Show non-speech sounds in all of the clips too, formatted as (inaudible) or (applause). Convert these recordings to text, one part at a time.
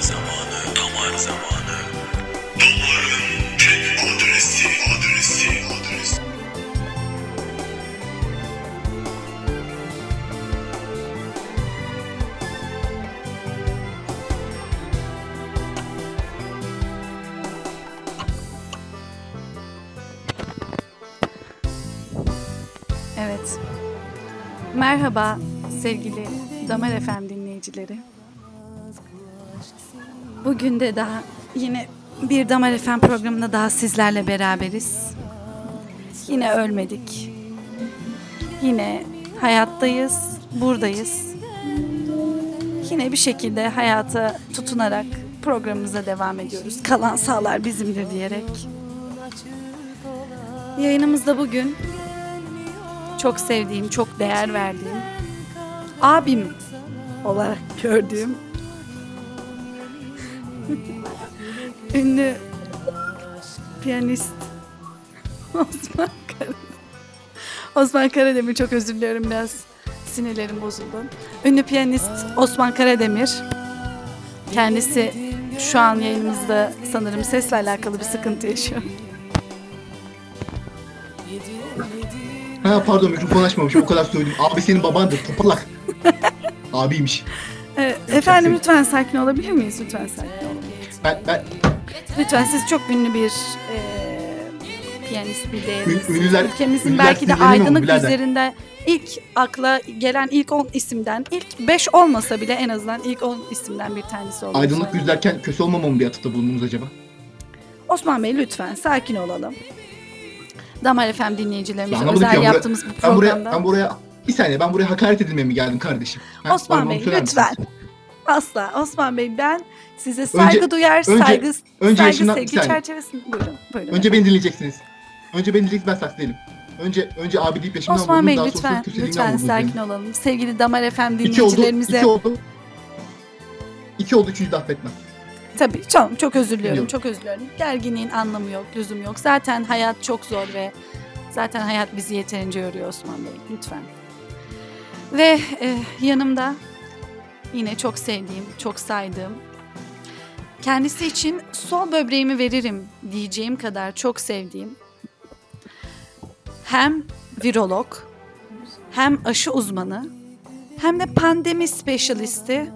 zamanı, damar zamanı. Evet. Merhaba sevgili Damar FM dinleyicileri. Bugün de daha yine bir Damar FM programında daha sizlerle beraberiz. Yine ölmedik. Yine hayattayız, buradayız. Yine bir şekilde hayata tutunarak programımıza devam ediyoruz. Kalan sağlar bizimdir diyerek. Yayınımızda bugün çok sevdiğim, çok değer verdiğim, abim olarak gördüğüm (laughs) ünlü piyanist Osman Karademir. Osman Karademir çok özür diliyorum biraz sinirlerim bozuldu. Ünlü piyanist Osman Karademir. Kendisi şu an yayınımızda sanırım sesle alakalı bir sıkıntı yaşıyor. Ha pardon mikrofon açmamışım o kadar söyledim. Abi senin babandır topalak. (laughs) Abiymiş. Ee, efendim lütfen sakin olabilir miyiz? Lütfen sakin. Ben, ben Lütfen siz çok ünlü bir e, piyanist bir değeriniz. Ünlüler- Ülkemizin ünlüler belki de mu aydınlık birader? yüzlerinde ilk akla gelen ilk 10 isimden, ilk 5 olmasa bile en azından ilk 10 isimden bir tanesi oldu. aydınlık yüzlerken kötü olmamam bir atıfta bulundunuz acaba? Osman Bey lütfen sakin olalım. Damar FM dinleyicilerimize Ya anlamadım özel ki, buraya- yaptığımız bu Ben buraya, programda. ben buraya bir saniye ben buraya hakaret edilmeye mi geldim kardeşim? Ha, Osman onu Bey söyler lütfen. Asla. Osman Bey ben size saygı duyar, önce- saygı, önce saygı yaşından- sevgi çerçevesinde. Buyurun, buyurun. Önce beni dinleyeceksiniz. Önce beni dinleyeceksiniz ben saklı değilim. Önce, önce abi deyip yaşımdan Osman Bey lütfen, lütfen sakin beni. olalım. Sevgili Damar FM İki oldu, dinleyicilerimize iki oldu. İki oldu, üçüncü de affetmem. tabii çok, çok özür diliyorum, çok özür diliyorum. Gerginliğin anlamı yok, lüzum yok. Zaten hayat çok zor ve zaten hayat bizi yeterince yoruyor Osman Bey. Lütfen. Ve e, yanımda yine çok sevdiğim, çok saydığım, kendisi için sol böbreğimi veririm diyeceğim kadar çok sevdiğim hem virolog hem aşı uzmanı hem de pandemi specialisti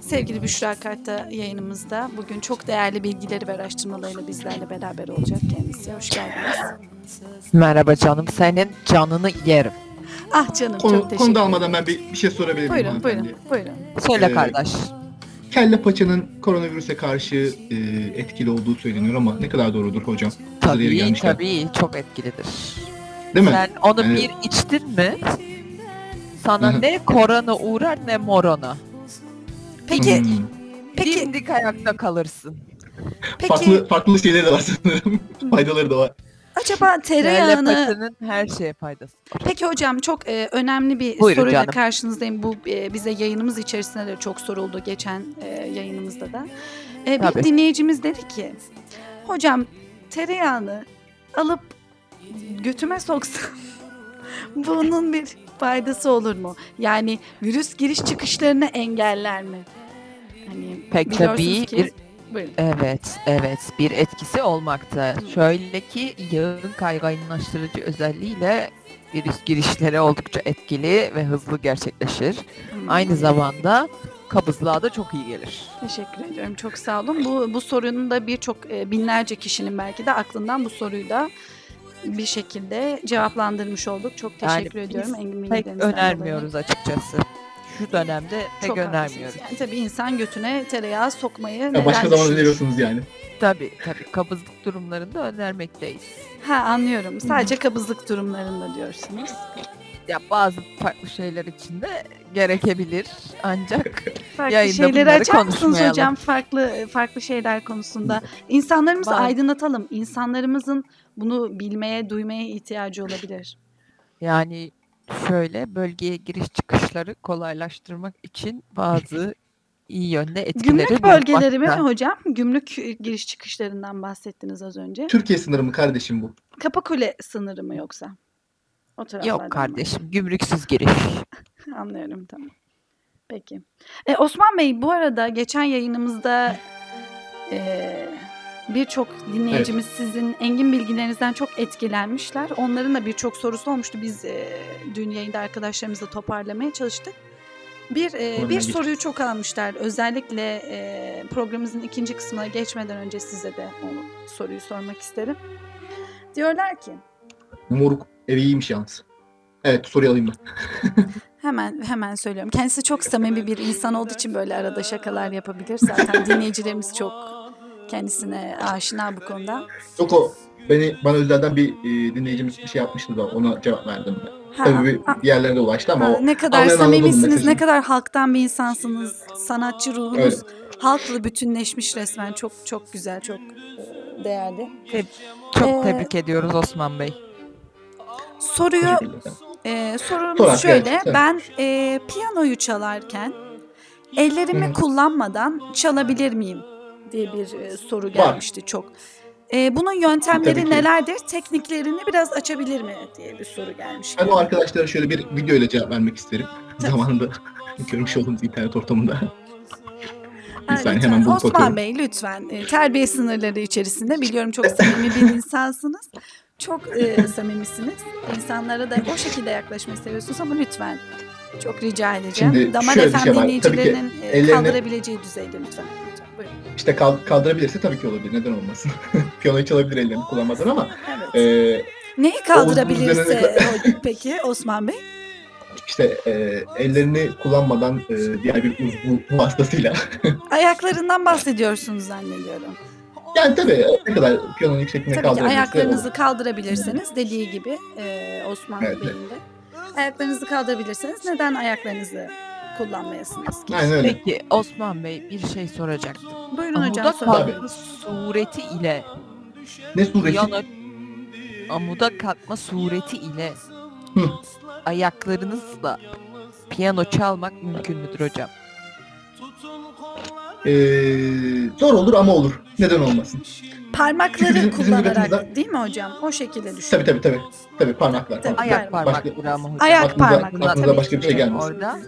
sevgili Büşra Kart'ta yayınımızda. Bugün çok değerli bilgileri ve araştırmalarıyla bizlerle beraber olacak kendisi. Hoş geldiniz. Merhaba canım, senin canını yerim. Ah canım Konu, çok konu teşekkür ederim. dağılmadan ben bir, bir şey sorabilir miyim? Buyurun hanımefendi? buyurun buyurun. Söyle Ee, kardeş. Kelle paçanın koronavirüse karşı e, etkili olduğu söyleniyor ama ne kadar doğrudur hocam? Hazır yeri Tabii gelmişken. tabii çok etkilidir. Değil mi? Sen onu Yani- bir içtin mi? Sana Hı hı. ne korona uğrar ne morona. Peki Hmm. peki Dimdik ayakta kalırsın. peki Farklı, farklı şeyleri de var sanırım. (laughs) Faydaları da var. Acaba (laughs) tereyağını Telepatinin her şeye faydası var. Peki hocam çok e, önemli bir Buyurun soruyla canım. karşınızdayım. Bu e, bize yayınımız içerisinde de çok soruldu geçen e, yayınımızda da. E, bir Tabii. dinleyicimiz dedi ki hocam tereyağını alıp götüme soksam (laughs) bunun bir faydası olur mu? Yani virüs giriş çıkışlarını engeller mi? Hani Pek biliyorsunuz tabii ki- bir Evet, evet bir etkisi olmakta. Şöyle ki yağın kayganlaştırıcı özelliğiyle virüs girişleri oldukça etkili ve hızlı gerçekleşir. Hmm. Aynı zamanda kabızlığa da çok iyi gelir. Teşekkür ediyorum. Çok sağ olun. Bu bu sorunun da birçok e, binlerce kişinin belki de aklından bu soruyu da bir şekilde cevaplandırmış olduk. Çok Yani teşekkür biz ediyorum engin Pek bilgilerinizden dolayı. önermiyoruz açıkçası. Şu dönemde pek Çok önermiyoruz. Yani tabii insan götüne tereyağı sokmayı Ya neden başka zaman öneriyorsunuz yani. Tabii tabii kabızlık durumlarında önermekteyiz. Ha anlıyorum. Sadece kabızlık durumlarında diyorsunuz. Ya bazı farklı şeyler için de gerekebilir ancak (laughs) Farklı Yayında şeyleri bunları açar mısınız hocam? Farklı farklı şeyler konusunda. İnsanlarımızı Bazı- aydınlatalım. İnsanlarımızın bunu bilmeye, duymaya ihtiyacı olabilir. yani şöyle bölgeye giriş çıkışları kolaylaştırmak için bazı iyi yönde etkileri Gümrük bölgeleri mi hocam? Gümrük giriş çıkışlarından bahsettiniz az önce. Türkiye sınırı mı kardeşim bu? Kapakule sınırı mı yoksa? O mı? Yok kardeşim gümrüksüz giriş. (laughs) Anlıyorum tamam. Peki. E, Osman Bey bu arada geçen yayınımızda e, birçok dinleyicimiz sizin engin bilgilerinizden çok etkilenmişler. Onların da birçok sorusu olmuştu. Biz e, dün yayında arkadaşlarımızla toparlamaya çalıştık. Bir e, bir geç. soruyu çok almışlar. Özellikle e, programımızın ikinci kısmına geçmeden önce size de o soruyu sormak isterim. Diyorlar ki Moruk evi iyiymiş yalnız. Evet soruyu alayım ben. (laughs) Hemen hemen söylüyorum. Kendisi çok samimi bir insan olduğu için böyle arada şakalar yapabilir. Zaten (laughs) dinleyicilerimiz çok kendisine aşina bu konuda. Yok o beni bana özelden bir e, dinleyicimiz bir şey yapmıştı da ona cevap verdim. Ha, Tabii bir, ha, bir de ulaştı ama ha, o ne kadar samimisiniz, ne kadar halktan bir insansınız. Sanatçı ruhunuz Öyle. halkla bütünleşmiş resmen. Çok çok güzel, çok e, değerli. Çok Ee, tebrik ediyoruz Osman Bey. Soruyu. Ee, sorumuz Sor abi, şöyle. evet, evet. Ben e, piyanoyu çalarken ellerimi Hı. kullanmadan çalabilir miyim diye bir e, soru gelmişti çok. E, bunun yöntemleri nelerdir? Tekniklerini biraz açabilir mi diye bir soru gelmiş. Ben o arkadaşlara şöyle bir video ile cevap vermek isterim. Tabii. Zamanında (laughs) görmüş olduğumuz internet ortamında. Bir saniye hemen bulup Osman bakıyorum. Bey lütfen e, terbiye sınırları içerisinde biliyorum çok samimi bir insansınız. Çok e, samimisiniz. İnsanlara da o şekilde yaklaşmayı seviyorsunuz ama lütfen çok rica edeceğim. Şimdi Damar FM şey var. Ki dinleyicilerinin e, ellerine- kaldırabileceği düzeyde lütfen. Buyurun. İşte kal- kaldırabilirse tabii ki olabilir. Neden olmasın? (laughs) Piyanoyu çalabilir ellerini kullanmadan ama Evet. e, Neyi kaldırabilirse (laughs) peki Osman Bey? işte e, ellerini kullanmadan e, diğer bir uzvu vasıtasıyla. (laughs) Ayaklarından bahsediyorsunuz zannediyorum. yani tabii ne kadar piyanonun yüksekliğine Tabii ki kaldırabilirse ayaklarınızı olur. kaldırabilirseniz dediği gibi e, Osman Evet, Bey'in de. Ayaklarınızı kaldırabilirseniz neden ayaklarınızı kullanmayasınız ki? Aynen öyle. Peki Osman Bey bir şey soracaktım. Buyurun hocam Amuda sorun. kalkma sureti ile Ne sureti? piyano amuda kalkma sureti ile Hı. ayaklarınızla piyano çalmak mümkün müdür hocam? E, zor olur ama olur. Neden olmasın? Parmakları Bizim- bizim kullanarak üretimizde- değil mi hocam? O şekilde düşün. Tabii tabii tabii. Tabii parmaklar. Tabii, parmaklar. Ayak Başka- parmakları ama hocam. Ayak Aklınıza- parmakları. aklınıza başka bir şey ki. gelmesin. Orada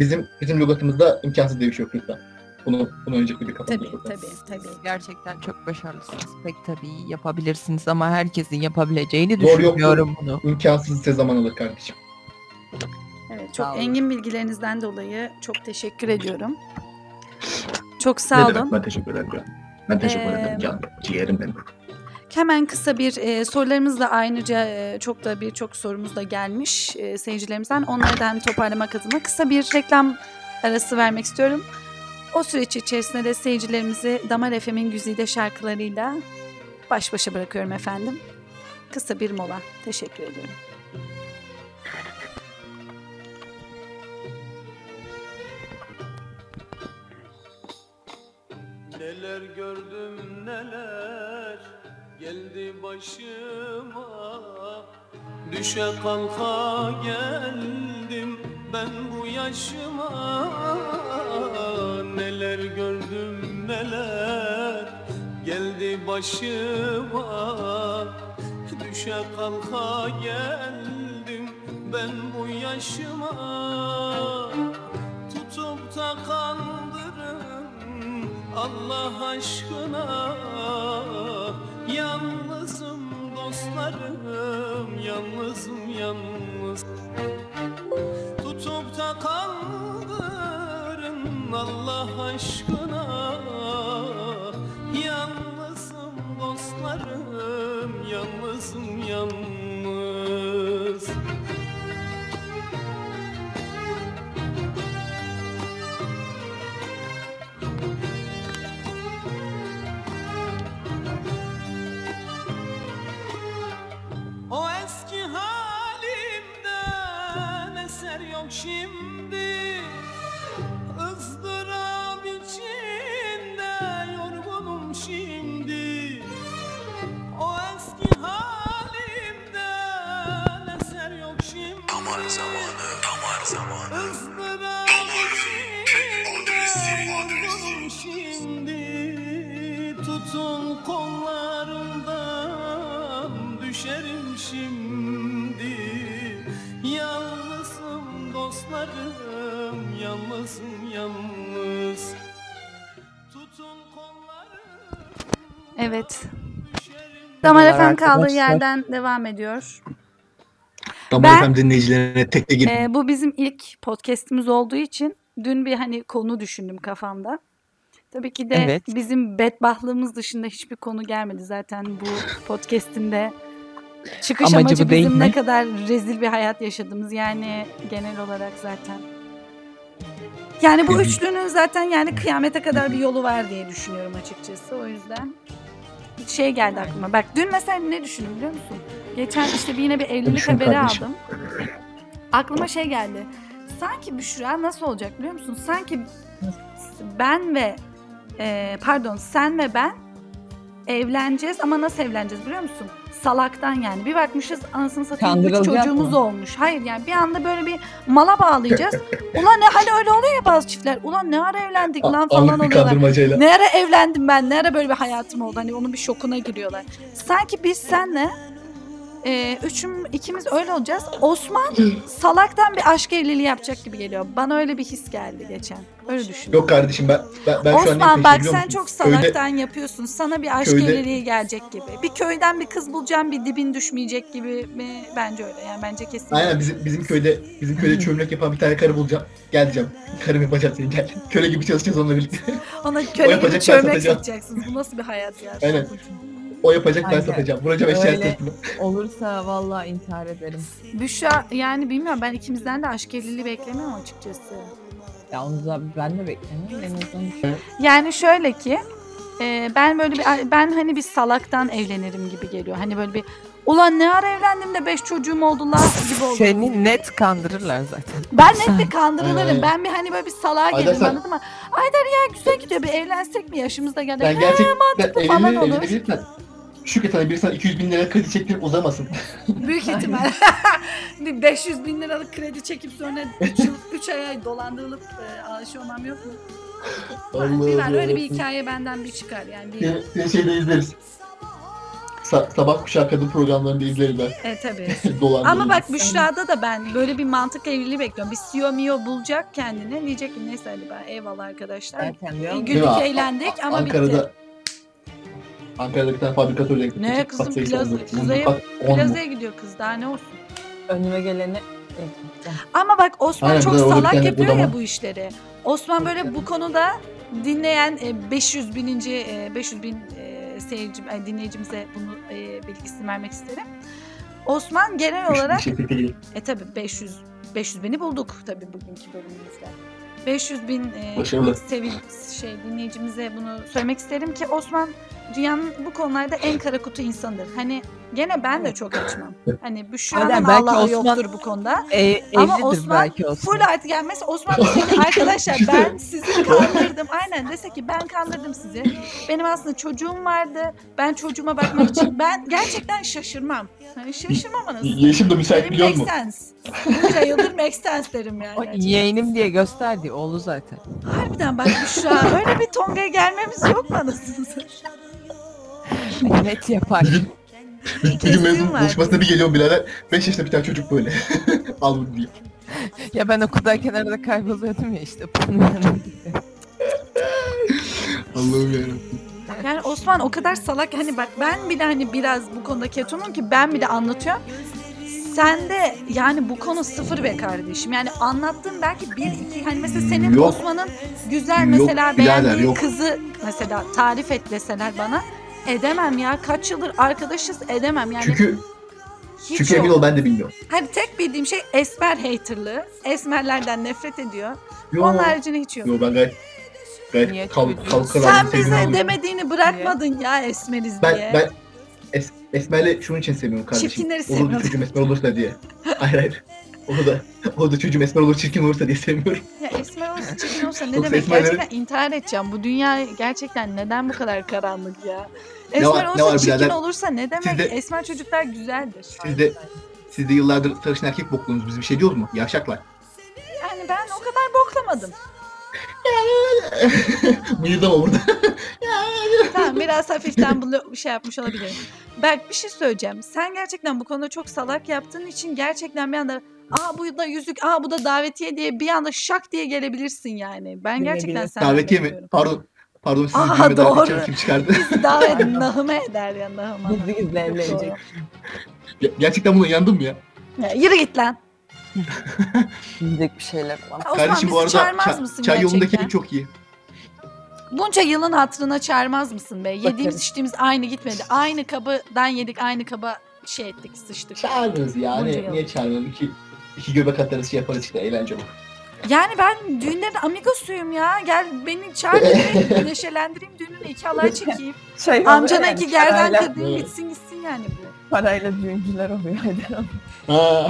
Bizim bizim lügatımızda imkansız diye bir şey yok lütfen. Bunu bunu öncelikle bir Tabii kapatmak lazım. tabii tabii. gerçekten çok başarılısınız. Pek tabii yapabilirsiniz ama herkesin yapabileceğini Doğru, yok, düşünmüyorum bunu. İmkansız ise zaman alır kardeşim. Evet, çok engin bilgilerinizden dolayı çok teşekkür ediyorum. Çok Ne sağ olun. demek ben teşekkür ederim. Ben teşekkür Ee, ederim canım. Ciğerim benim. Hemen kısa bir e, sorularımızla ayrıca e, çok da birçok sorumuz da gelmiş e, seyircilerimizden. Onları da hem toparlamak adına kısa bir reklam arası vermek istiyorum. O süreç içerisinde de seyircilerimizi Damar FM'in güzide şarkılarıyla baş başa bırakıyorum efendim. Kısa bir mola. Teşekkür ediyorum. Neler gördüm neler geldi başıma. Düşe kalka geldim ben bu yaşıma. Neler gördüm neler geldi başıma. Düşe kalka geldim ben bu yaşıma. Tutup da kandırın Allah aşkına Yalnızım dostlarım Yalnızım yalnız. Tutup da kandırın Allah aşkına Evet. Damar FM kaldığı yerden devam ediyor. Damar FM dinleyicilerine tek tek Ee, bu bizim ilk podcast'imiz olduğu için dün bir hani konu düşündüm kafamda. Tabii ki de Evet. bizim bedbahlığımız dışında hiçbir konu gelmedi zaten bu podcast'in de çıkış Amacı amacı, bu değil bizim mi? ne kadar rezil bir hayat yaşadığımız yani genel olarak zaten. Yani bu üçlünün zaten yani kıyamete kadar bir yolu var diye düşünüyorum açıkçası. O yüzden şey geldi aklıma. Bak dün mesela ne düşündüm biliyor musun? Geçen işte bir yine bir evlilik Düşün haberi kardeşim. aldım. Aklıma şey geldi. Sanki Büşra nasıl olacak biliyor musun? Sanki ben ve e, pardon sen ve ben evleneceğiz ama nasıl evleneceğiz biliyor musun? Salaktan yani. Bir bakmışız anasını satayım üç çocuğumuz mı? olmuş. Hayır yani bir anda böyle bir mala bağlayacağız. (laughs) Ulan ne hani öyle oluyor ya bazı çiftler. Ulan ne ara evlendik lan falan oluyorlar. Ne ara evlendim ben? Ne ara böyle bir hayatım oldu? Hani onun bir şokuna giriyorlar. Sanki biz senle e, üçüm ikimiz öyle olacağız. Osman salaktan bir aşk evliliği yapacak gibi geliyor. Bana öyle bir his geldi geçen. Öyle düşündüm. Yok kardeşim ben ben, ben şu an Osman bak biliyor sen çok salaktan yapıyorsun. Sana bir aşk köyde- evliliği gelecek gibi. Bir köyden bir kız bulacağım bir dibin düşmeyecek gibi mi? Bence öyle. Yani bence kesin. Aynen bizim bizim köyde bizim köyde çömlek yapan bir tane karı bulacağım. Gel diyeceğim. Karım yapacak seni gel. Köle gibi çalışacağız onunla birlikte. Ona (laughs) köle gibi çömlek satacağım. satacaksınız. Bu nasıl bir hayat ya? Aynen. O yapacak ben Aynen. satacağım. Vuracağım Öyle. sırtına. (laughs) Olursa vallahi intihar ederim. Büşra yani bilmiyorum ben ikimizden de aşk evliliği beklemiyorum açıkçası. Ya onu da ben de beklemiyorum. En azından Yani şöyle ki e, ben böyle bir ben hani bir salaktan evlenirim gibi geliyor. Hani böyle bir ulan ne ara evlendim de beş çocuğum oldu la gibi oldu. seni net kandırırlar zaten. Ben net bir kandırılırım. Ben bir hani böyle bir salağa gelirim sen- anladın mı? Aydar ya güzel gidiyor bir evlensek mi yaşımızda geldi. Ben He, gerçekten mantıklı falan olur. evlenebilirsen Şükret hani bir sana 200 bin lira kredi çektirip uzamasın. (laughs) Büyük ihtimal. (laughs) Bir 500 bin liralık kredi çekip sonra 3 yıl (laughs) 3 aya dolandırılıp e, aşı olmam yok mu? Allah'ım bir var öyle bir hikaye benden bir çıkar yani. Bir, Seni, seni şeyde izleriz. Sa- sabah kuşağı kadın programlarında izleriz ben. e tabii. Ama bak Büşra'da da ben böyle bir mantık evliliği bekliyorum. Bir CEO mio bulacak kendine. Diyecek ki neyse hadi ben eyvallah arkadaşlar. E. Değil güldük mi? eğlendik ama Ankara'da bitti. Ankara'da bir tane fabrikatör denk Ne gelecek. kızım, plaza- plazaya-? Plazaya gidiyor kız daha ne olsun. Önüme geleni. Ama bak Osman Aynen, çok salak tane yapıyor ya bu işleri. Osman böyle bu konuda dinleyen e, 500 bininci e, 500 bin e, seyirci ay, dinleyicimize bunu e, bilgisini vermek isterim. Osman genel olarak. E tabi 500 500 bini bulduk tabi bugünkü bölümümüzde. 500 bin e, sevil şey dinleyicimize bunu söylemek isterim ki Osman dünyanın bu konularda en kara kutu insanıdır. Hani gene ben de çok açmam. Hani Büşra'nın Allah'ı yoktur bu konuda. E, Ama Osman belki Osman. Full artık gelmesi Osman dese ki (laughs) arkadaşlar ben sizi kandırdım. Aynen dese ki ben kandırdım sizi. Benim aslında çocuğum vardı. Ben çocuğuma bakmak için (laughs) ben gerçekten şaşırmam. Hani şaşırmam anasını. Yaşım da müsait biliyor musun? Bunca yıldır make sense derim yani. O gerçekten. yeğenim diye gösterdi oğlu zaten. Harbiden bak Büşra öyle bir Tonga'ya gelmemiz yok mu anasını net yapar. Bir, bir gün mezun buluşmasına bir geliyorum birader. 5 yaşında bir tane çocuk böyle. (laughs) Al bunu diye. ya ben okuldan arada kayboluyordum ya işte. Bunun yanına gitti. Allah'ım yarabbim. Yani Osman o kadar salak hani bak ben bile hani biraz bu konuda ketumum ki ben bile anlatıyorum. Sen de yani bu konu sıfır be kardeşim. Yani anlattığın belki bir iki hani mesela senin Yok. Osman'ın güzel Yok mesela birader, beğendiği yok. kızı mesela tarif et deseler bana edemem ya kaç yıldır arkadaşız edemem yani Çünkü hiç çünkü yok. emin ol ben de bilmiyorum. Hani tek bildiğim şey esmer haterlığı. Esmerlerden nefret ediyor. Yo, Onun haricinde hiç yok. yo ben gayet Niye gayet kal, çocuğu- kalkar Sen bize aldım. demediğini bırakmadın ya esmeriz Ben diye. ben es, Esmer'le şunun için seviyorum kardeşim. Çirkinleri Olur da sevmiyorum. çocuğum esmer olursa diye. Hayır hayır. O da o da çocuğum esmer olur çirkin olursa diye sevmiyorum. Ya esmer olsa çirkin olsa ne Yoksa demek? esmerlerin- Gerçekten intihar edeceğim. Bu dünya gerçekten neden bu kadar karanlık ya? Esmer var- ne olsa var çirkin birader? olursa ne demek? Siz de- Esmer çocuklar güzeldir. Siz de siz de yıllardır sarışın erkek bokluğunuz biz bir şey diyoruz mu? Yavşaklar. Yani ben o kadar boklamadım. (laughs) Mıyırdama burada. (laughs) tamam biraz hafiften bunu şey yapmış olabilirim. Bak bir şey söyleyeceğim. Sen gerçekten bu konuda çok salak yaptığın için gerçekten bir anda aa bu da yüzük, aa bu da davetiye diye bir anda şak diye gelebilirsin yani. Ben gerçekten senden Davetiye mi? Pardon. Pardon sizin Aa, doğru. kim çıkardı? Bizi davet (laughs) nahıma eder ya nahıma. Evlenecek. Ger- Gerçekten buna inandın mı ya? Ya, yürü git lan. Diyecek bir şeyler var. Osman Kardeşim bizi bu arada ça- mısın çay yolundaki ev çok iyi. Bunca yılın hatırına çağırmaz mısın be? Yediğimiz Bakarım. içtiğimiz aynı gitmedi. Aynı kabıdan yedik aynı kaba şey ettik sıçtık. Çağırırız ya. Ne, niye çağırmayalım? İki, iki göbek atarız şey yaparız işte eğlence olur. Yani ben düğünlerin amigosuyum ya. Gel beni çağır beni (laughs) neşelendireyim düğününe iki halay çekeyim. (laughs) Şey Amcana iki yani, parayla, kırdayım Evet. gitsin gitsin yani bu. parayla düğüncüler oluyor. Hadi. Ha.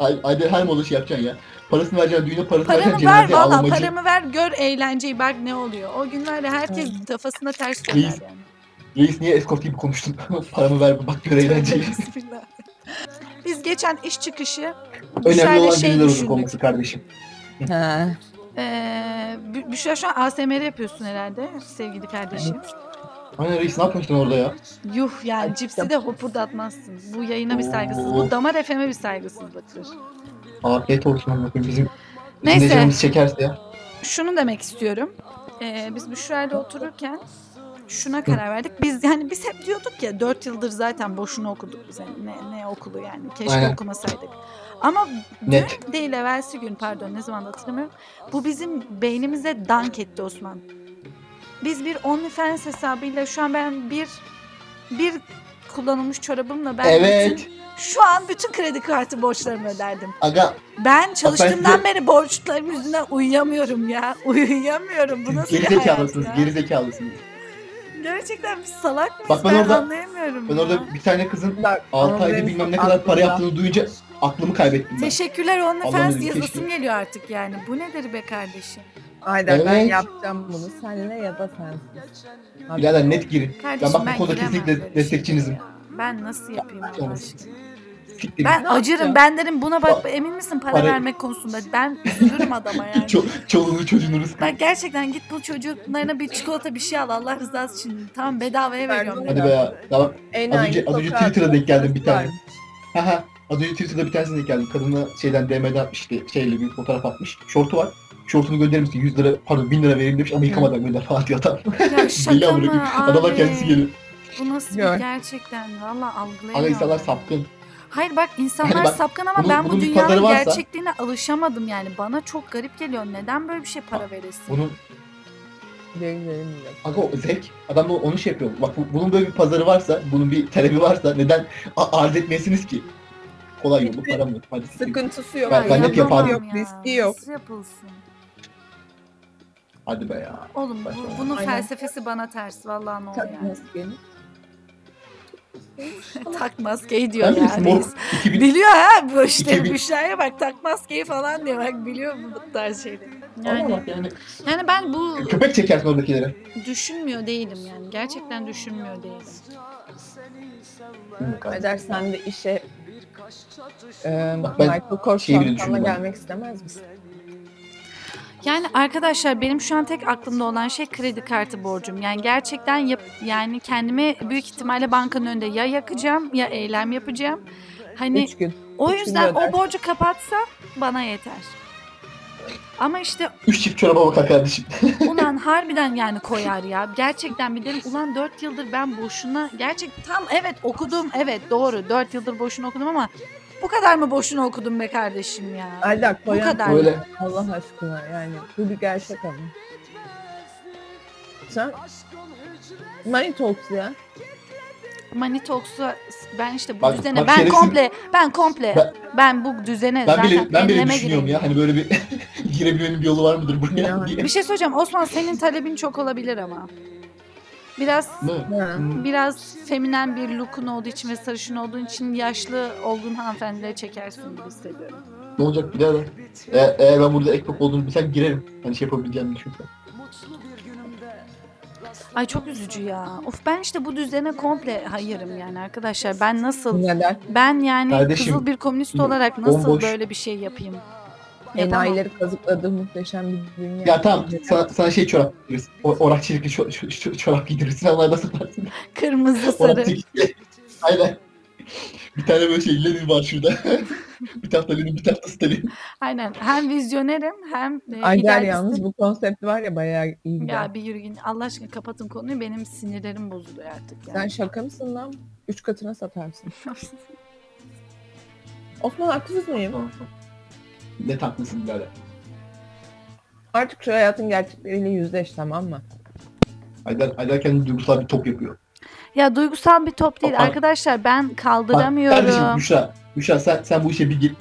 Ay, ayda her moda şey yapacaksın ya. Parasını vereceksin düğüne parasını Paramı vereceksin ver cenazeye valla almacı. paramı ver gör eğlenceyi bak ne oluyor. O günlerde herkes kafasına ters döner yani. Reis niye eskort gibi konuştun? (laughs) Paramı ver bak gör eğlenceyi. Bismillah. Geçen iş çıkışı Önemli Büşra'yla olan şey uzun düşündük. kardeşim. Ha. Ee, Bü- Büşra şu an ASMR yapıyorsun herhalde sevgili kardeşim. Aynen reis ne yapmıştın orada ya? Yuh yani cipsi de hopurdatmazsın. Bu yayına bir saygısızlık. Oo. Bu damar efeme bir saygısızlıktır. Afiyet olsun amına koyayım bizim. Neyse. Canımız çekerse ya. Şunu demek istiyorum. Ee, biz Büşra ile otururken şuna karar verdik. Biz yani biz hep diyorduk ya 4 yıldır zaten boşuna okuduk biz. Yani ne, ne okulu yani. Keşke Aynen. okumasaydık. Ama dün Net. değil evvelsi gün pardon ne zaman da hatırlamıyorum. Bu bizim beynimize dank etti Osman. Biz bir OnlyFans hesabıyla şu an ben bir bir kullanılmış çorabımla ben Evet. bütün, şu an bütün kredi kartı borçlarımı öderdim. Aga Ben çalıştığımdan beri borçlarım yüzünden uyuyamıyorum ya. Uyuyamıyorum. Bu nasıl gerizekalısınız, gerizekalısınız. Gerçekten biz salak mıyız? Bak ben, ben orada- anlayamıyorum Ben ya. orada bir tane kızın Bak, 6 ama ayda bilmem ne kadar para yaptığını duyunca aklımı kaybettim ben. Teşekkürler OnlyFans Allah'ım yazısım keşke. geliyor artık yani. Bu nedir be kardeşim? Aynen ben Evet. yapacağım bunu. Senle ya da sensiz. Birader net girin. Kardeşim bak bu ben, konuda giremem kesinlikle böyle destekçinizim. şeye ya. Ben nasıl yapayım Allah aşkına? Siktir. Ben Ne acırım. yapacağım? Ben derim buna bak Ba- emin misin para para- vermek konusunda? Ben üzülürüm adama yani. (laughs) Ço çoluğunu çocuğunu rızkı. Bak gerçekten git bu çocuklarına bir çikolata bir şey al Allah rızası için. Tamam bedavaya veriyorum. Hadi be ya. Tamam. En Az önce, az önce Twitter'da denk geldim bir tane. Haha. Az önce Twitter'da bir tanesine denk geldim. Kadına şeyden DM'den atmıştı. Şeyle bir fotoğraf atmış. Şortu var. Şortunu gönderir misin? 100 lira pardon 1000 lira vereyim demiş ama yıkamadan gönder falan diyor adam. Ya (laughs) şaka mı abi? kendisi geliyor. Bu nasıl bir Yok. gerçekten? Valla Ama algılayamıyorum. insanlar sapkın. Hayır bak insanlar Hani bak, sapkın ama bunun- ben bu dünyanın varsa- gerçekliğine alışamadım yani. Bana çok garip geliyor. Neden böyle bir şey para veresin? Bunun. Aga o zevk. Adam da onu şey yapıyor. Bak bu- bunun böyle bir pazarı varsa, bunun bir talebi varsa neden a- arz etmeyesiniz ki? Kolay yolu para mı? Hadi. Sıkıntısı yok. Ben- ben yapamam yapardım. Yok, riski yok. Nasıl yapılsın? Hadi be ya. Oğlum bu, bunun Aynen. felsefesi bana ters. Vallahi ne oluyor yani. (laughs) tak maskeyi diyor Ben ya bilirsin o reis. 2000 Biliyor ha bu işte 2000 Büşra'ya bak tak maskeyi falan diyor bak biliyor bu tarz şeyleri. Yani, bak yani yani ben bu köpek çekersin oradakilere. düşünmüyor değilim yani. Gerçekten düşünmüyor değilim. Eder sen de işe e, Bak ben Michael Kors şeyi bile şartlarına düşündüm. gelmek istemez misin? Yani arkadaşlar benim şu an tek aklımda olan şey kredi kartı borcum. Yani gerçekten yap, yani kendimi büyük ihtimalle bankanın önünde ya yakacağım ya eylem yapacağım. Hani Üç gün. o üç yüzden günde o borcu kapatsam bana yeter. Ama işte Üç çift çoraba bakar kardeşim. (laughs) ulan harbiden yani koyar ya. Gerçekten bir derim ulan 4 yıldır ben boşuna gerçek tam evet okudum evet doğru 4 yıldır boşuna okudum ama bu kadar mı boşuna okudum be kardeşim ya? Ayda Bu koyan kadar. Öyle. Allah aşkına yani bu bir gerçek ama. Sen Money Talks ya. Money Talks'u ben işte bu Bak- düzene bak ben şerefsiz- komple ben komple ben, Ben- bu düzene Ben zaten bile ben bile enleme düşünüyorum gireyim. ya hani böyle bir (laughs) girebilmenin bir yolu var mıdır buraya Ya. diye. Bir şey söyleyeceğim Osman senin talebin çok olabilir ama. Biraz Ne? Biraz feminen bir lookun olduğu için ve sarışın olduğun için yaşlı olgun hanımefendileri çekersin gibi hissediyorum. Ne olacak birader? Eğer, eğer ben burada ekmek olduğunu bilsem girerim. Hani şey yapabileceğimi düşünsem. Ay çok üzücü ya. Of ben işte bu düzene komple hayırım yani arkadaşlar. Ben nasıl ben yani Kardeşim, kızıl bir komünist olarak nasıl bomboş. böyle bir şey yapayım? Enayileri kazıkladığı muhteşem bir dünya. Ya tamam sana, sana şey çorap giydiririz. O, orak çelikli ço- ço- ço- çorap giydirirsin. Onlar da satarsın. Kırmızı sarı. Aynen. Bir tane böyle şey Lenin var şurada. (laughs) bir tarafta Lenin bir tarafta Stalin. Aynen. Hem vizyonerim hem e, yalnız bu konsept var ya bayağı iyi gider. Ya bir yürü git. Allah aşkına kapatın konuyu. Benim sinirlerim bozuluyor artık Sen yani. şaka mısın lan? Üç katına satarsın. (laughs) Osman haksız mıyım? Ne tatlısın birader. Artık şu hayatın gerçekleriyle yüzleş tamam mı? Aydar, Aydar kendini duygusal bir top yapıyor. Ya duygusal bir top değil. Bak- Arkadaşlar ben Bak, kaldıramıyorum. kardeşim Büşra. Büşra sen, sen bu işe bir gir.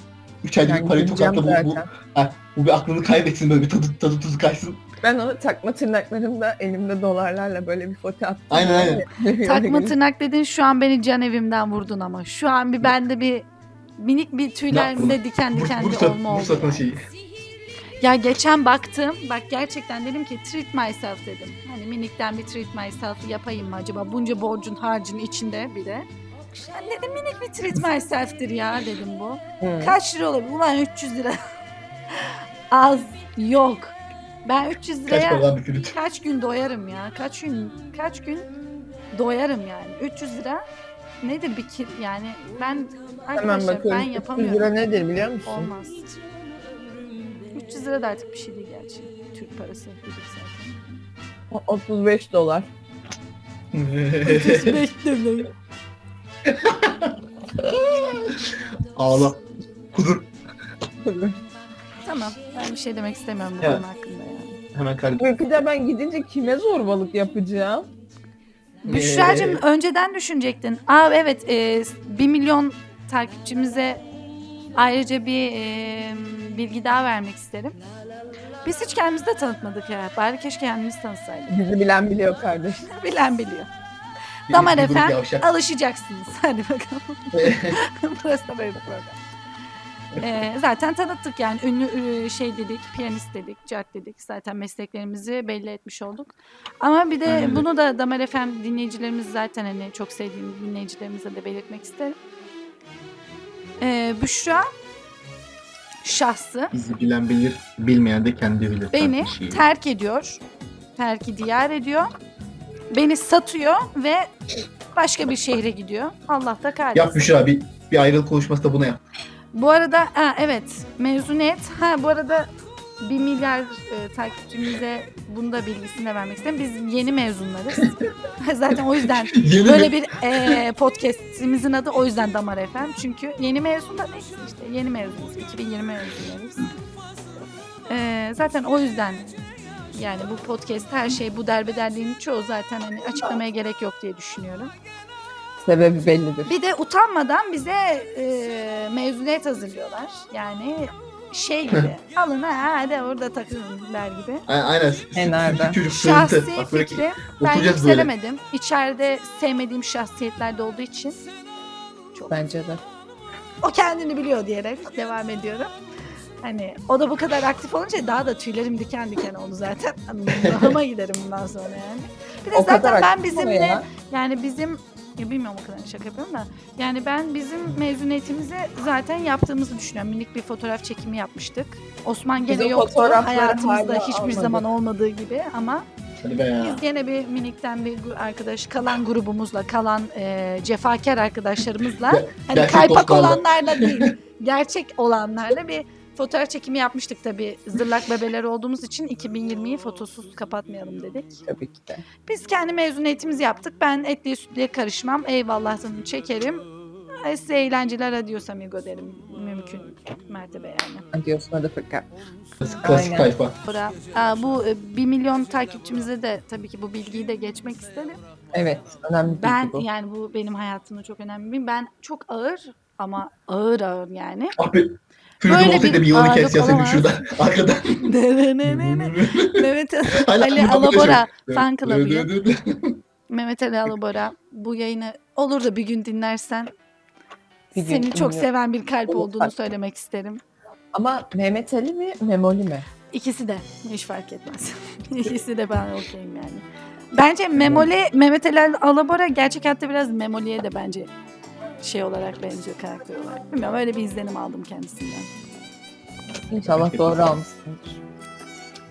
3 ayda bir parayı gideceğim tokatla bu, bu, zaten. ha, bu bir aklını kaybetsin böyle bir tadı, tadı tuzu kaçsın. Ben onu takma tırnaklarımda elimde dolarlarla böyle bir foto attım. Aynen, aynen. (laughs) Takma tırnak dedin şu an beni can evimden vurdun ama. Şu an bir bende bir minik bir tüylerimde diken diken bir Bursa, olma oldu. Yani. şeyi. Ya geçen baktım. Bak gerçekten dedim ki treat myself dedim. Hani minikten bir treat myself yapayım mı acaba? Bunca borcun harcın içinde bir de. Yani dedim minik bir treat myself'tir ya dedim bu. Hı. Kaç lira olabilir? Ulan 300 lira. (laughs) Az yok. Ben 300 Kaç liraya bir flüt. kaç gün doyarım ya? Kaç gün kaç gün doyarım yani? 300 lira nedir bir kir yani ben Hemen arkadaşlar bakıyorum. ben 300 yapamıyorum. lira nedir biliyor musun? Olmaz. 300 lira da artık bir şey değil gerçi. Türk parası dedik zaten. O- 35 dolar. (laughs) 35 dolar. Ağla. Kudur. Tamam. Ben bir şey demek istemiyorum bu Evet. konu hakkında yani. Hemen kardeşim. Ülkede ben gidince kime zorbalık yapacağım? Büşra'cığım önceden düşünecektin. Aa evet e, 1 milyon takipçimize ayrıca bir e, bilgi daha vermek isterim. Biz hiç kendimizi de tanıtmadık ya. Bari keşke kendimizi tanıtsaydık. Bizi (laughs) bilen biliyor kardeş. (laughs) Bilen biliyor. Bir- Damar bir efendim yavşak. alışacaksınız. (laughs) Hadi bakalım. Burası da böyle bir program. Ee, zaten tanıttık yani ünlü ü- şey dedik, piyanist dedik, cart dedik. Zaten mesleklerimizi belli etmiş olduk. Ama bir de Aynen. bunu da Damar FM dinleyicilerimiz zaten hani çok sevdiğim dinleyicilerimize de belirtmek isterim. Ee, Büşra şahsı Bizi bilen bilir, bilmeyen de kendi bilir. beni kardeşim. terk ediyor. Terki diyar ediyor. Beni satıyor ve başka bir şehre gidiyor. Allah da kahretsin. Yap Büşra bir, bir ayrılık konuşması da buna yap. Bu arada ha, evet mezuniyet. Ha bu arada 1 milyar e, takipçimize bunu da bilgisini de vermek istedim. Biz yeni mezunlarız. (laughs) Zaten o yüzden Yeni böyle bir e, podcastimizin adı o yüzden Damar FM. Çünkü yeni mezun da değiliz işte. Yeni mezunuz. 2020 mezunlarıyız. E, zaten o yüzden yani bu podcast her şey bu derbederliğin çoğu zaten hani açıklamaya gerek yok diye düşünüyorum. Sebebi bellidir. Bir de utanmadan bize e, mezuniyet hazırlıyorlar. Yani şey gibi alın ha hadi orada takılın der gibi. A- Aynen. E, nerede? Çocuk Şahsi sığıntı. Bak böyle fikri ben oturacağız böyle. yükselemedim. İçeride sevmediğim şahsiyetlerde olduğu için çok Bence de. o kendini biliyor diyerek devam ediyorum. Hani o da bu kadar aktif olunca daha da tüylerim diken diken oldu zaten. Allah'ıma giderim bundan sonra yani. Bir de zaten ben aktif bizimle ya. yani bizim ya bilmiyorum o kadar şaka yapıyorum da yani ben bizim mezuniyetimizi zaten yaptığımızı düşünüyorum. Minik bir fotoğraf çekimi yapmıştık. Osman gene yoktu hayatımızda hiçbir almadık. zaman olmadığı gibi ama biz gene bir minikten bir arkadaş kalan grubumuzla kalan e, cefakar arkadaşlarımızla hani kaypak dostlarla. olanlarla değil (laughs) gerçek olanlarla bir fotoğraf çekimi yapmıştık tabii zırlak bebeler olduğumuz için 2020'yi fotosuz kapatmayalım dedik. Tabii ki de. Biz kendi mezuniyetimizi yaptık. Ben etliye sütlüye karışmam. Eyvallahını çekerim. Ay, Size eğlenceler adios amigo derim. Mümkün mertebe yani. Adios motherfucker. Klasik, klasik Aynen. tayfa. Aa, bu e, 1 milyon takipçimize de tabii ki bu bilgiyi de geçmek isterim. Evet. Önemli bir Ben bilgi bu. yani bu benim hayatımda çok önemli bir Ben çok ağır ama ağır ağır yani. Abi Böyle olsaydı bir ağırlık kes ya şurada. Arkadan. Mehmet (laughs) Ali Alabora fan club'ıyım. (laughs) Mehmet Ali Alabora bu yayını olur da bir gün dinlersen Bir gün seni çok dinliyorum. seven bir kalp olduğunu söylemek isterim. Ama Mehmet Ali mi, Memoli mi? İkisi de hiç fark etmez. (laughs) İkisi de ben okeyim yani. Bence Memoli, Mehmet Ali Alabora gerçek hayatta biraz Memoli'ye de bence şey olarak benziyor karakter olarak. Bilmiyorum öyle bir izlenim aldım kendisinden. İnşallah doğru almışsındır.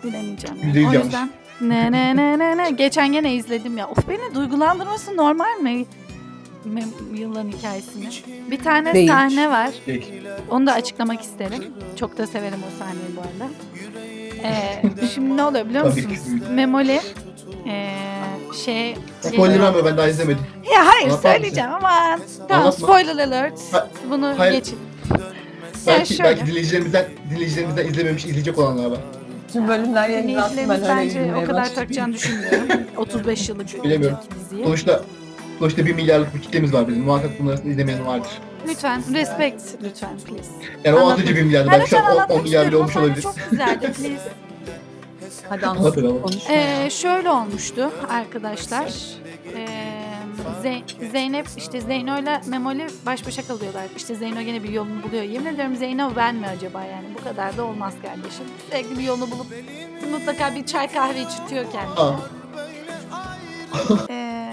Bilemeyeceğim. Yüzde Yani. yüz O yanlış. yüzden ne ne ne ne ne geçen gene izledim ya. Of beni duygulandırması normal mi? mem- yılların hikayesini. Bir tane Değil. sahne var. Değil. Onu da açıklamak isterim. Çok da severim o sahneyi bu arada. Ee, şimdi ne oluyor biliyor Tabii musunuz? ki. Memoli ee, şey Spoiler verme ben daha izlemedim. ya hayır Anlatmaz söyleyeceğim aman. Tamam Anlatma. spoiler alert. Ha- Bunu hayır. geçin. Belki, şöyle. belki dinleyicilerimizden, dinleyicilerimizden izlememiş, izleyecek olanlar var. Tüm bölümler yayınlansın ben öyle bence o kadar takacağını düşünmüyorum. (laughs) 35 yıllık Bilemiyorum. diziyi. Sonuçta sonuçta bir milyarlık bir kitlemiz var bizim. Muhakkak bunun arasında izlemeyen vardır. Lütfen respect lütfen please. Yani o az önce bir milyardı. Ben Belki şu an 10, anlatmak 10 milyar bile olmuş olabilir. çok güzeldi please. (laughs) Hadi anlat. Ee, şöyle olmuştu arkadaşlar. Ee, Ze- Zeynep işte Zeyno ile Memoli baş başa kalıyorlar. İşte Zeyno gene bir yolunu buluyor. Yemin ediyorum Zeyno ben mi acaba yani? Bu kadar da olmaz kardeşim. Sürekli bir yolunu bulup mutlaka bir çay kahve içirtiyor kendine. Ee,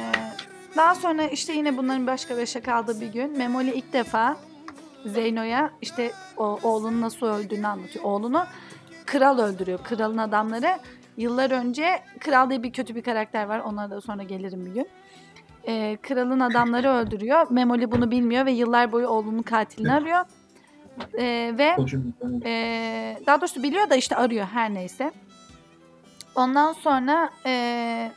daha sonra işte yine bunların başka başa kaldığı bir gün Memoli ilk defa Zeyno'ya işte o oğlunun nasıl öldüğünü anlatıyor. Oğlunu kral öldürüyor. Kralın adamları yıllar önce kral diye bir kötü bir karakter var. Ona da sonra gelirim bir gün. Ee, kralın adamları öldürüyor. Memoli bunu bilmiyor ve yıllar boyu oğlunun katilini arıyor. Ee, ve ee, daha doğrusu biliyor da işte arıyor her neyse. Ondan sonra ee,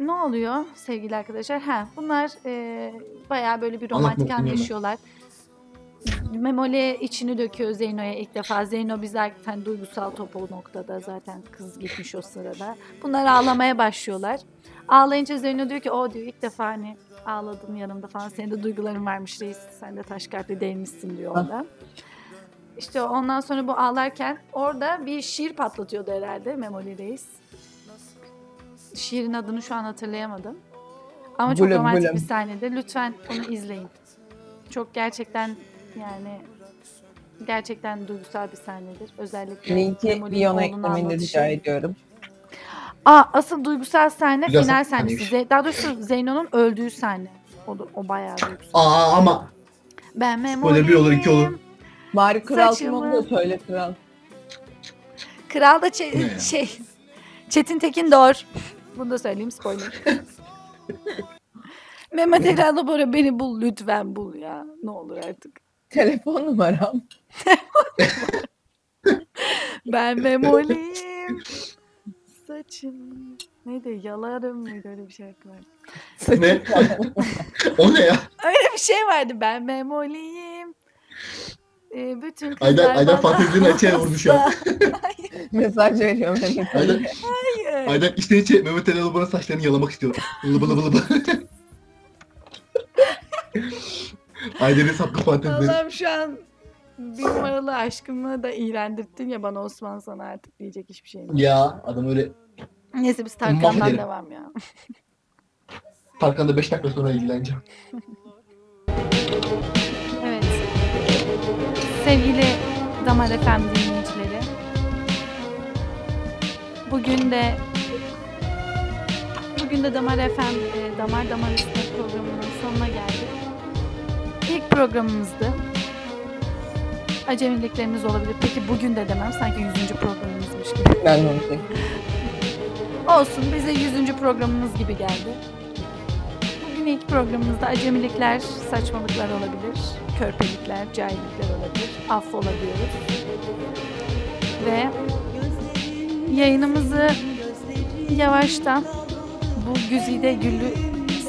ne oluyor sevgili arkadaşlar? Ha, bunlar ee, bayağı böyle bir romantik an yaşıyorlar. Memoli içini döküyor Zeyno'ya ilk defa. Zeyno bir zaten duygusal top o noktada zaten kız gitmiş o sırada. Bunlar ağlamaya başlıyorlar. Ağlayınca Zeyno diyor ki o diyor ilk defa hani ağladın yanımda falan. Senin de duyguların varmış reis. Sen de taş kalpli değilmişsin diyor orada. İşte ondan sonra bu ağlarken orada bir şiir patlatıyordu herhalde Memoli Reis. Şiirin adını şu an hatırlayamadım. Ama çok Bülüm, romantik bülüm. bir sahnede. Lütfen onu izleyin. Çok gerçekten yani gerçekten duygusal bir sahnedir. Özellikle Linki Memoli'nin Biyon'a oğlunu eklemeni anlatışı. rica ediyorum. Aa, asıl duygusal sahne Güzel final sahnesi. Ze- Daha doğrusu Zeyno'nun öldüğü sahne. O, da, o bayağı duygusal. Aa ama Ben Memoli'yim. Spoiler bir olur, iki olur. Bari kral Saçımı- onu da söyle kral. Kral da Çe- Ne ya? (laughs) şey Çetin Tekin Doğru. Bunu da söyleyeyim spoiler. (laughs) Mehmet Ali Alabora beni bul lütfen bul ya. Ne olur artık. Telefon numaram. (laughs) Ben Memoli'yim. Saçım. Neydi? Yalarım mıydı? Öyle bir şey var. ne? o ne ya? Öyle bir şey vardı. Ben Memoli'yim. Ee, bütün kızlar Aydan, Aydan bana fantezini açığa vurdu şu an. Mesaj veriyorum. Aydan, Hayır. Aydan içten içe Mehmet Ali Alıba'nın saçlarını yalamak istiyor. Lıbı lıbı lıbı. Aydan'ın saplı fantezileri. Allah'ım şu an bir numaralı aşkımı da iğrendirttin ya bana Osman sana artık diyecek hiçbir şeyim yok. Ya adam öyle Neyse biz Tarkan'dan Mahvederim. devam ya. (laughs) Tarkan'da 5 dakika sonra ilgileneceğim. (laughs) Evet. Sevgili Damar FM dinleyicileri. Bugün de Bugün de Damar FM e, Damar Damar Üstüne programının sonuna geldik. İlk programımızdı. Acemiliklerimiz olabilir. Peki bugün de demem. Sanki 100. programımızmış gibi. Ben de onu. Olsun bize 100. programımız gibi geldi. Bugün ilk programımızda acemilikler, saçmalıklar olabilir. Körpelikler, cahillikler olabilir. Affola diyoruz. Ve yayınımızı yavaştan bu güzide güllü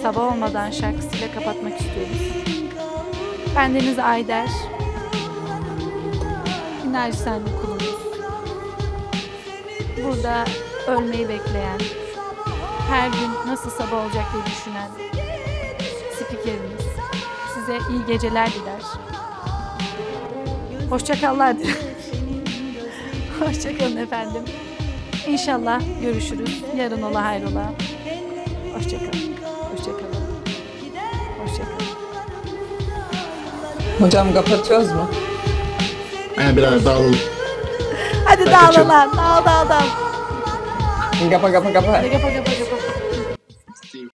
sabah olmadan şarkısıyla kapatmak istiyoruz. Bendeniz Ayder. Enerji Senli kulumuz. Burada ölmeyi bekleyen, her gün nasıl sabah olacak diye düşünen spikerimiz size iyi geceler diler. Hoşçakallar diler. (laughs) Hoşçakalın efendim. İnşallah görüşürüz. Yarın ola hayrola. Hoşçakalın. Hocam kapatıyoruz mu? Aynen beraber dağılalım. Hadi Ben dağıl kaçıyorum. lan. Dağıl dağıl dağıl. Kapa kapa kapa. Hadi kapa kapa kapa.